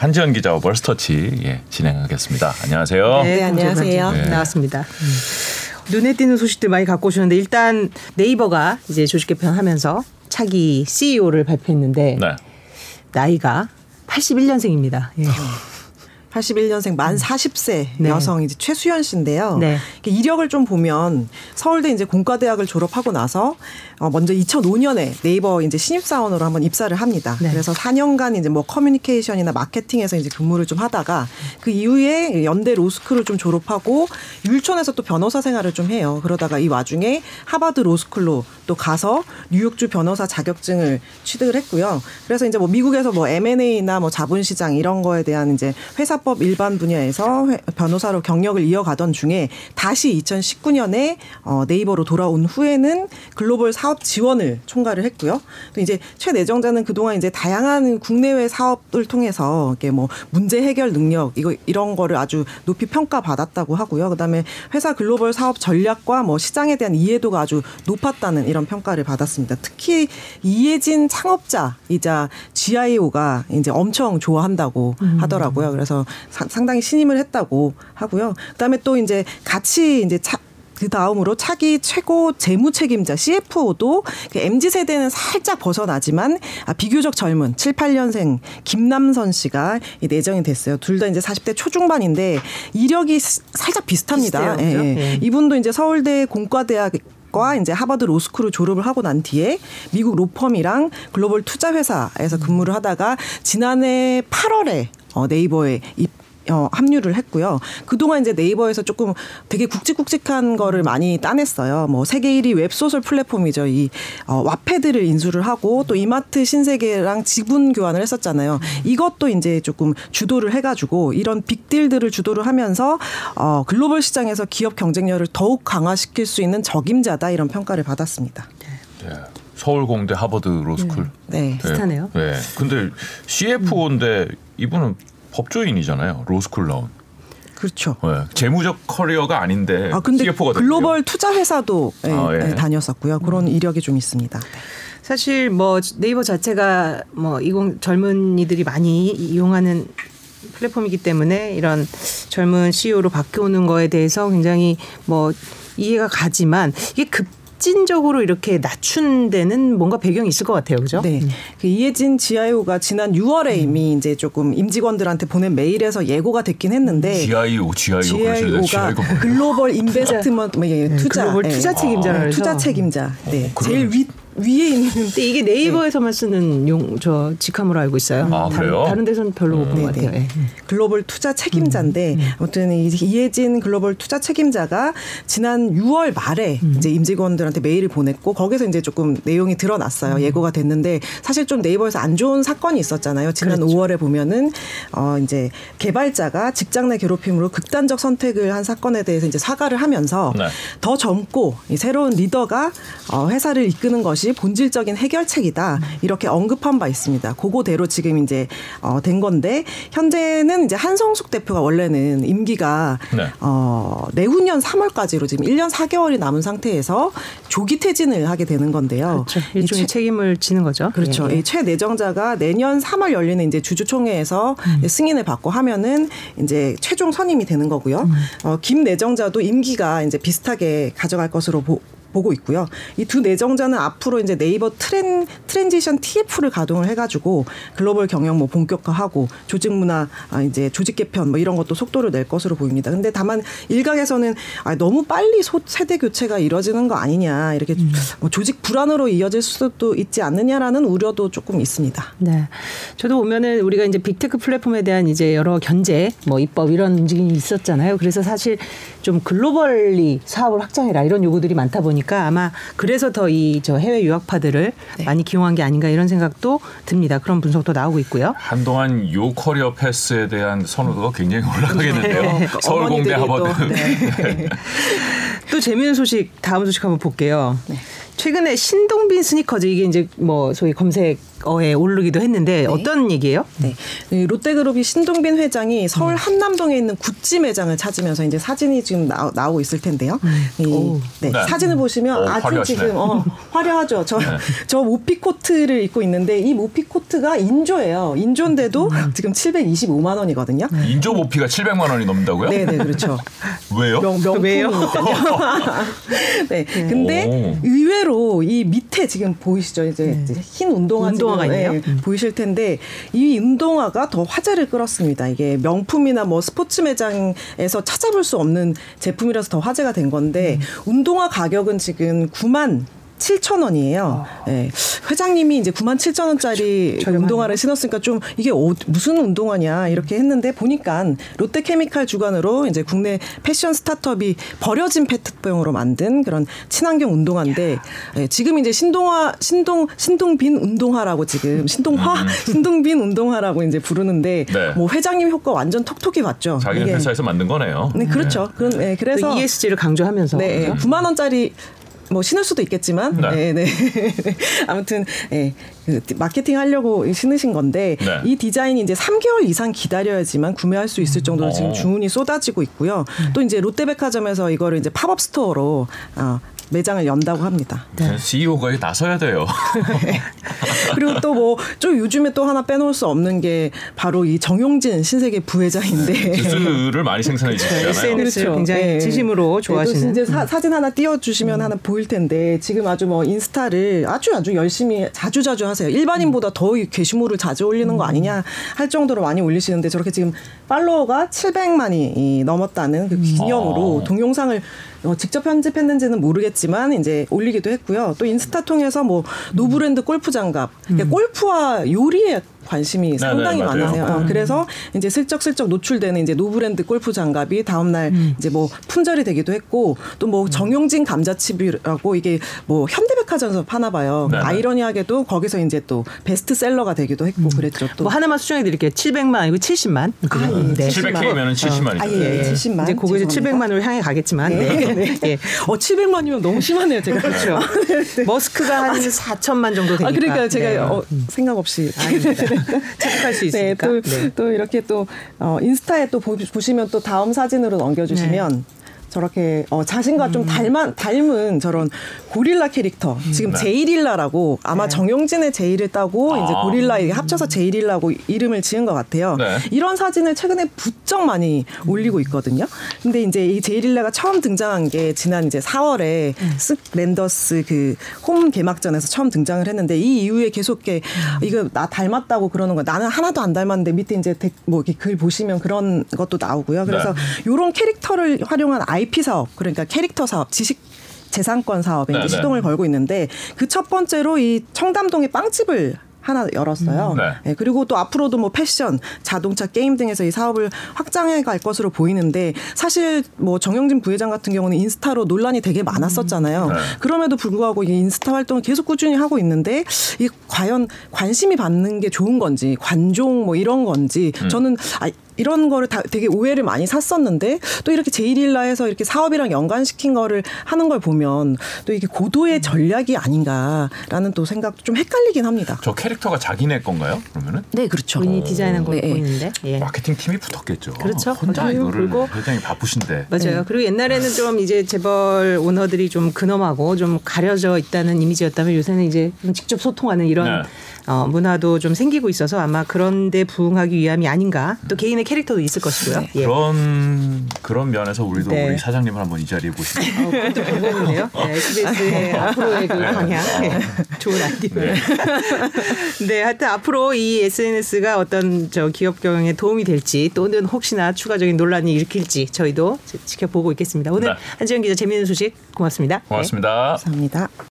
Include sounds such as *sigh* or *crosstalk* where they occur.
한지연 기자와 벌스터치 예, 진행하겠습니다. 안녕하세요. 네, 안녕하세요. 네. 나왔습니다. 음. 눈에 띄는 소식들 많이 갖고 오셨는데 일단 네이버가 이제 조직 개편하면서 차기 CEO를 발표했는데 네. 나이가 81년생입니다. 예. 81년생 만 40세 네. 여성 이제 최수연 씨인데요. 네. 이력을 좀 보면 서울대 이제 공과대학을 졸업하고 나서 어 먼저 2005년에 네이버 이제 신입사원으로 한번 입사를 합니다. 네. 그래서 4년간 이제 뭐 커뮤니케이션이나 마케팅에서 이제 근무를 좀 하다가 그 이후에 연대 로스쿨을 좀 졸업하고 율촌에서 또 변호사 생활을 좀 해요. 그러다가 이 와중에 하버드 로스쿨로 또 가서 뉴욕주 변호사 자격증을 취득을 했고요. 그래서 이제 뭐 미국에서 뭐 M&A나 뭐 자본시장 이런 거에 대한 이제 회사 형사법 일반 분야에서 변호사로 경력을 이어가던 중에 다시 2019년에 어, 네이버로 돌아온 후에는 글로벌 사업 지원을 총괄을 했고요. 또 이제 최 내정자는 그동안 이제 다양한 국내외 사업을 통해서 이게 뭐 문제 해결 능력 이거 이런 거를 아주 높이 평가받았다고 하고요. 그다음에 회사 글로벌 사업 전략과 뭐 시장에 대한 이해도가 아주 높았다는 이런 평가를 받았습니다. 특히 이해진 창업자이자 GIO가 이제 엄청 좋아한다고 음. 하더라고요. 그래서 상당히 신임을 했다고 하고요. 그다음에 또 이제 같이 이제 차, 그 다음으로 차기 최고 재무 책임자 CFO도 MZ 세대는 살짝 벗어나지만 아, 비교적 젊은 7, 8년생 김남선 씨가 내정이 됐어요. 둘 다 이제 40대 초중반인데 이력이 살짝 비슷합니다. 예, 예. 네. 이분도 이제 서울대 공과대학 과 이제 하버드 로스쿨을 졸업을 하고 난 뒤에 미국 로펌이랑 글로벌 투자 회사에서 근무를 하다가 지난해 8월에 어, 네이버에 입 어, 합류를 했고요. 그동안 이제 네이버에서 조금 되게 굵직굵직한 거를 많이 따냈어요. 뭐 세계 1위 웹소설 플랫폼이죠. 이 어, 와패드를 인수를 하고 또 이마트 신세계랑 지분 교환을 했었잖아요. 이것도 이제 조금 주도를 해가지고 이런 빅딜들을 주도를 하면서 어, 글로벌 시장에서 기업 경쟁력을 더욱 강화시킬 수 있는 적임자다 이런 평가를 받았습니다. 네. 서울공대 하버드 로스쿨. 네, 네. 비슷하네요. 네. 근데 CFO인데 이분은 법조인이잖아요. 로스쿨 나온. 그렇죠. 네. 재무적 커리어가 아닌데 아, 근데 CFO가 글로벌 투자 회사도 네, 아, 예. 네, 다녔었고요. 그런 음. 이력이 좀 있습니다. 사실 뭐 네이버 자체가 뭐 이공 젊은이들이 많이 이용하는 플랫폼이기 때문에 이런 젊은 CEO로 바뀌어오는 거에 대해서 굉장히 뭐 이해가 가지만 이게 급 급진적으로 이렇게 낮춘 데는 뭔가 배경이 있을 것 같아요. 그죠? 네. 그 이해진 GIO가 지난 6월에 이미 이제 조금 임직원들한테 보낸 메일에서 예고가 됐긴 했는데 GIO, GIO GIO가 글로벌 인베스트먼트 뭐 네, 투자 글로벌 투자 책임자라 어, 투자 책임자. 네. 어, 제일 윗 위에 있는. 근데 이게 네이버에서만 쓰는 용 저 직함으로 알고 있어요. 아, 다른, 다른 데서는 별로 못 본것 음. 같아요. 네. 글로벌 투자 책임자인데 음. 음. 아무튼 이해진 글로벌 투자 책임자가 지난 6월 말에 음. 이제 임직원들한테 메일을 보냈고 거기서 이제 조금 내용이 드러났어요. 음. 예고가 됐는데 사실 좀 네이버에서 안 좋은 사건이 있었잖아요. 지난 그렇죠. 5월에 보면은 어 이제 개발자가 직장 내 괴롭힘으로 극단적 선택을 한 사건에 대해서 이제 사과를 하면서 네. 더 젊고 새로운 리더가 어 회사를 이끄는 것이 것이 본질적인 해결책이다 이렇게 언급한 바 있습니다. 그거대로 지금 이제 어, 된 건데 현재는 이제 한성숙 대표가 원래는 임기가 네. 어, 내후년 3월까지로 지금 1년 4개월이 남은 상태에서 조기 퇴진을 하게 되는 건데요. 그렇죠. 일종의 책임을 지는 거죠. 그렇죠. 예, 예. 최 내정자가 내년 3월 열리는 이제 주주총회에서 음. 승인을 받고 하면은 이제 최종 선임이 되는 거고요. 음. 어, 김 내정자도 임기가 이제 비슷하게 가져갈 것으로 보, 보고 있고요. 이 두 내정자는 앞으로 이제 네이버 tran transition TF를 가동을 해가지고 글로벌 경영 뭐 본격화하고 조직 문화 아 이제 조직 개편 뭐 이런 것도 속도를 낼 것으로 보입니다. 근데 다만 일각에서는 아 너무 빨리 소, 세대 교체가 이뤄지는 거 아니냐 이렇게 음. 뭐 조직 불안으로 이어질 수도 있지 않느냐라는 우려도 조금 있습니다. 네, 저도 보면은 우리가 이제 빅테크 플랫폼에 대한 이제 여러 견제 뭐 입법 이런 움직임이 있었잖아요. 그래서 사실 좀 globally 사업을 확장해라 이런 요구들이 많다 보니. 보니까 아마 그래서 더 이 저 해외 유학파들을 네. 많이 기용한 게 아닌가 이런 생각도 듭니다. 그런 분석도 나오고 있고요. 한동안 요 career path에 대한 선호도가 굉장히 올라가겠는데요. 네. 서울공대 하버드. 네. *laughs* 또 재미있는 소식 다음 소식 한번 볼게요. 네. 최근에 신동빈 스니커즈 이게 이제 뭐 소위 검색어에 오르기도 했는데 네. 어떤 얘기예요? 네. 롯데그룹이 신동빈 회장이 서울 음. 한남동에 있는 구찌 매장을 찾으면서 이제 사진이 지금 나, 오고 있을 텐데요. 음. 이, 네. 네. 사진을 보시면 오, 아주 화려하시네. 지금 어, *laughs* 화려하죠. 저, 네. 저 모피 코트를 입고 있는데 이 모피 코트가 인조예요. 인조인데도 음. 지금 725만 원이거든요. 인조 모피가 700만 원이 넘는다고요? 네, 네, 그렇죠. *laughs* 왜요? 명, 명품이니까요. *laughs* 네. 근데 오. 의외로 이 밑에 지금 보이시죠? 이제 네. 흰 운동화 운동 화가 있네요. 네, 음. 보이실 텐데 이 운동화가 더 화제를 끌었습니다. 이게 명품이나 뭐 스포츠 매장에서 찾아볼 수 없는 제품이라서 더 화제가 된 건데 음. 운동화 가격은 지금 9만 7천 원이에요. 아. 네. 회장님이 이제 9만 7천 원짜리 운동화를 신었으니까 좀 이게 어, 무슨 운동화냐 이렇게 했는데 보니까 롯데케미칼 주관으로 이제 국내 패션 스타트업이 버려진 페트병으로 만든 그런 친환경 운동화인데 네, 지금 이제 신동화 신동 신동빈 운동화라고 지금 신동화 음. *laughs* 신동빈 운동화라고 이제 부르는데 네. 뭐 회장님 효과 완전 톡톡히 봤죠. 자기 회사에서 만든 거네요. 네, 그렇죠. 네. 그런 네, 그래서 ESG를 강조하면서 네, 그렇죠? 9만 원짜리 뭐 신을 수도 있겠지만 네, 네. 네. *laughs* 아무튼 예. 그 마케팅 하려고 신으신 건데 네. 이 디자인이 이제 3개월 이상 기다려야지만 구매할 수 있을 정도로 지금 어. 주문이 쏟아지고 있고요. 음. 또 이제 롯데백화점에서 이거를 이제 팝업 스토어로 어, 매장을 연다고 합니다. 네. CEO가 나서야 돼요. 그리고 또 뭐 좀 요즘에 또 하나 빼놓을 수 없는 게 바로 이 정용진 신세계 부회장인데 주스를 많이 생산해 주시잖아요. SNS 그렇죠. 굉장히 네. 진심으로 좋아하시는. 네, 이제 사, 진 하나 띄워주시면 음. 하나 보일 텐데 지금 아주 뭐 인스타를 아주 아주 열심히 자주 자주 하세요. 일반인보다 음. 더 게시물을 자주 올리는 거 음. 아니냐 할 정도로 많이 올리시는데 저렇게 지금 팔로워가 700만이 넘었다는 그 기념으로 아. 동영상을 어, 직접 편집했는지는 모르겠지만 이제 올리기도 했고요. 또 인스타 통해서 뭐 노브랜드 골프 장갑, 그러니까 음. 골프와 요리에 관심이 네, 상당히 네, 많으세요. 어, 그래서 이제 슬쩍슬쩍 노출되는 이제 노브랜드 골프 장갑이 다음날 음. 이제 뭐 품절이 되기도 했고 또뭐 음. 정용진 감자칩이라고 이게 뭐 현대백화점에서 파나 봐요. 네, 네. 아이러니하게도 거기서 이제 또 베스트셀러가 되기도 했고 음. 그랬죠. 또 뭐 하나만 수정해 드릴게요. 700만 아니고 70만. 아, 예. 네. 700K면은 70만이죠. 아, 예, 예. 70만. 이제 거기서 700만으로 향해 가겠지만. 네. 네. 네. 예. 어 700만이면 너무 심하네요, 제가. 그렇죠. 머스크가 한 4천만 정도 되니까. 아, 그러니까 제가 어, 생각 없이 *laughs* 체크할 수 있으니까. 네, 또, 네. 또 이렇게 또 어, 인스타에 또 보, 시면 또 다음 사진으로 넘겨주시면 네. 저렇게 어, 자신과 음. 좀 닮은 닮은 저런 고릴라 캐릭터 음. 지금 네. 제이릴라라고 아마 네. 정용진의 제이를 따고 아. 이제 고릴라 에 합쳐서 제이릴라고 이름을 지은 것 같아요. 네. 이런 사진을 최근에 부쩍 많이 올리고 있거든요. 근데 이제 이 제이릴라가 처음 등장한 게 지난 이제 4월에 음. 쓱 랜더스 그 홈 개막전에서 처음 등장을 했는데 이 이후에 계속 게 음. 이거 나 닮았다고 그러는 거 나는 하나도 안 닮았는데 밑에 이제 뭐 이렇게 글 보시면 그런 것도 나오고요. 그래서 이런 네. 캐릭터를 활용한 아이 IP 사업 그러니까 캐릭터 사업 지식 재산권 사업에 이제 네, 네. 시동을 걸고 있는데 그 첫 번째로 이 청담동에 빵집을 하나 열었어요. 음, 네. 네. 그리고 또 앞으로도 뭐 패션, 자동차, 게임 등에서 이 사업을 확장해 갈 것으로 보이는데 사실 뭐 정영진 부회장 같은 경우는 인스타로 논란이 되게 많았었잖아요. 음, 네. 그럼에도 불구하고 이 인스타 활동을 계속 꾸준히 하고 있는데 이 과연 관심이 받는 게 좋은 건지 관종 뭐 이런 건지 음. 저는 아 이런 거를 다 되게 오해를 많이 샀었는데 또 이렇게 제일일라해서 이렇게 사업이랑 연관시킨 거를 하는 걸 보면 또 이게 고도의 전략이 아닌가라는 또 생각 좀 헷갈리긴 합니다. 저 캐릭터가 자기네 건가요? 그러면은? 네, 그렇죠. 본인이 디자인한 거 네. 보이는데. 예. 마케팅 팀이 붙었겠죠. 그렇죠. 혼자 이거를 그리고 굉장히 바쁘신데. 맞아요. 네. 그리고 옛날에는 좀 이제 재벌 오너들이 좀 근엄하고 좀 가려져 있다는 이미지였다면 요새는 이제 좀 직접 소통하는 이런 네. 어, 문화도 좀 생기고 있어서 아마 그런데 부응하기 위함이 아닌가. 또 개인의 캐릭터도 있을 것이고요. 예. 그런 그런 면에서 우리도 네. 우리 사장님을 한번 이 자리에 모시고. 어, 그것도 궁금한데요. *laughs* 네, SBS의 앞으로의 그 네. 방향. 네. 좋은 아이디어. 네. *laughs* 네, 하여튼 앞으로 이 SNS가 어떤 저 기업 경영에 도움이 될지 또는 혹시나 추가적인 논란이 일으킬지 저희도 지켜보고 있겠습니다. 오늘 네. 한지영 기자 재미있는 소식 고맙습니다. 고맙습니다. 감사합니다.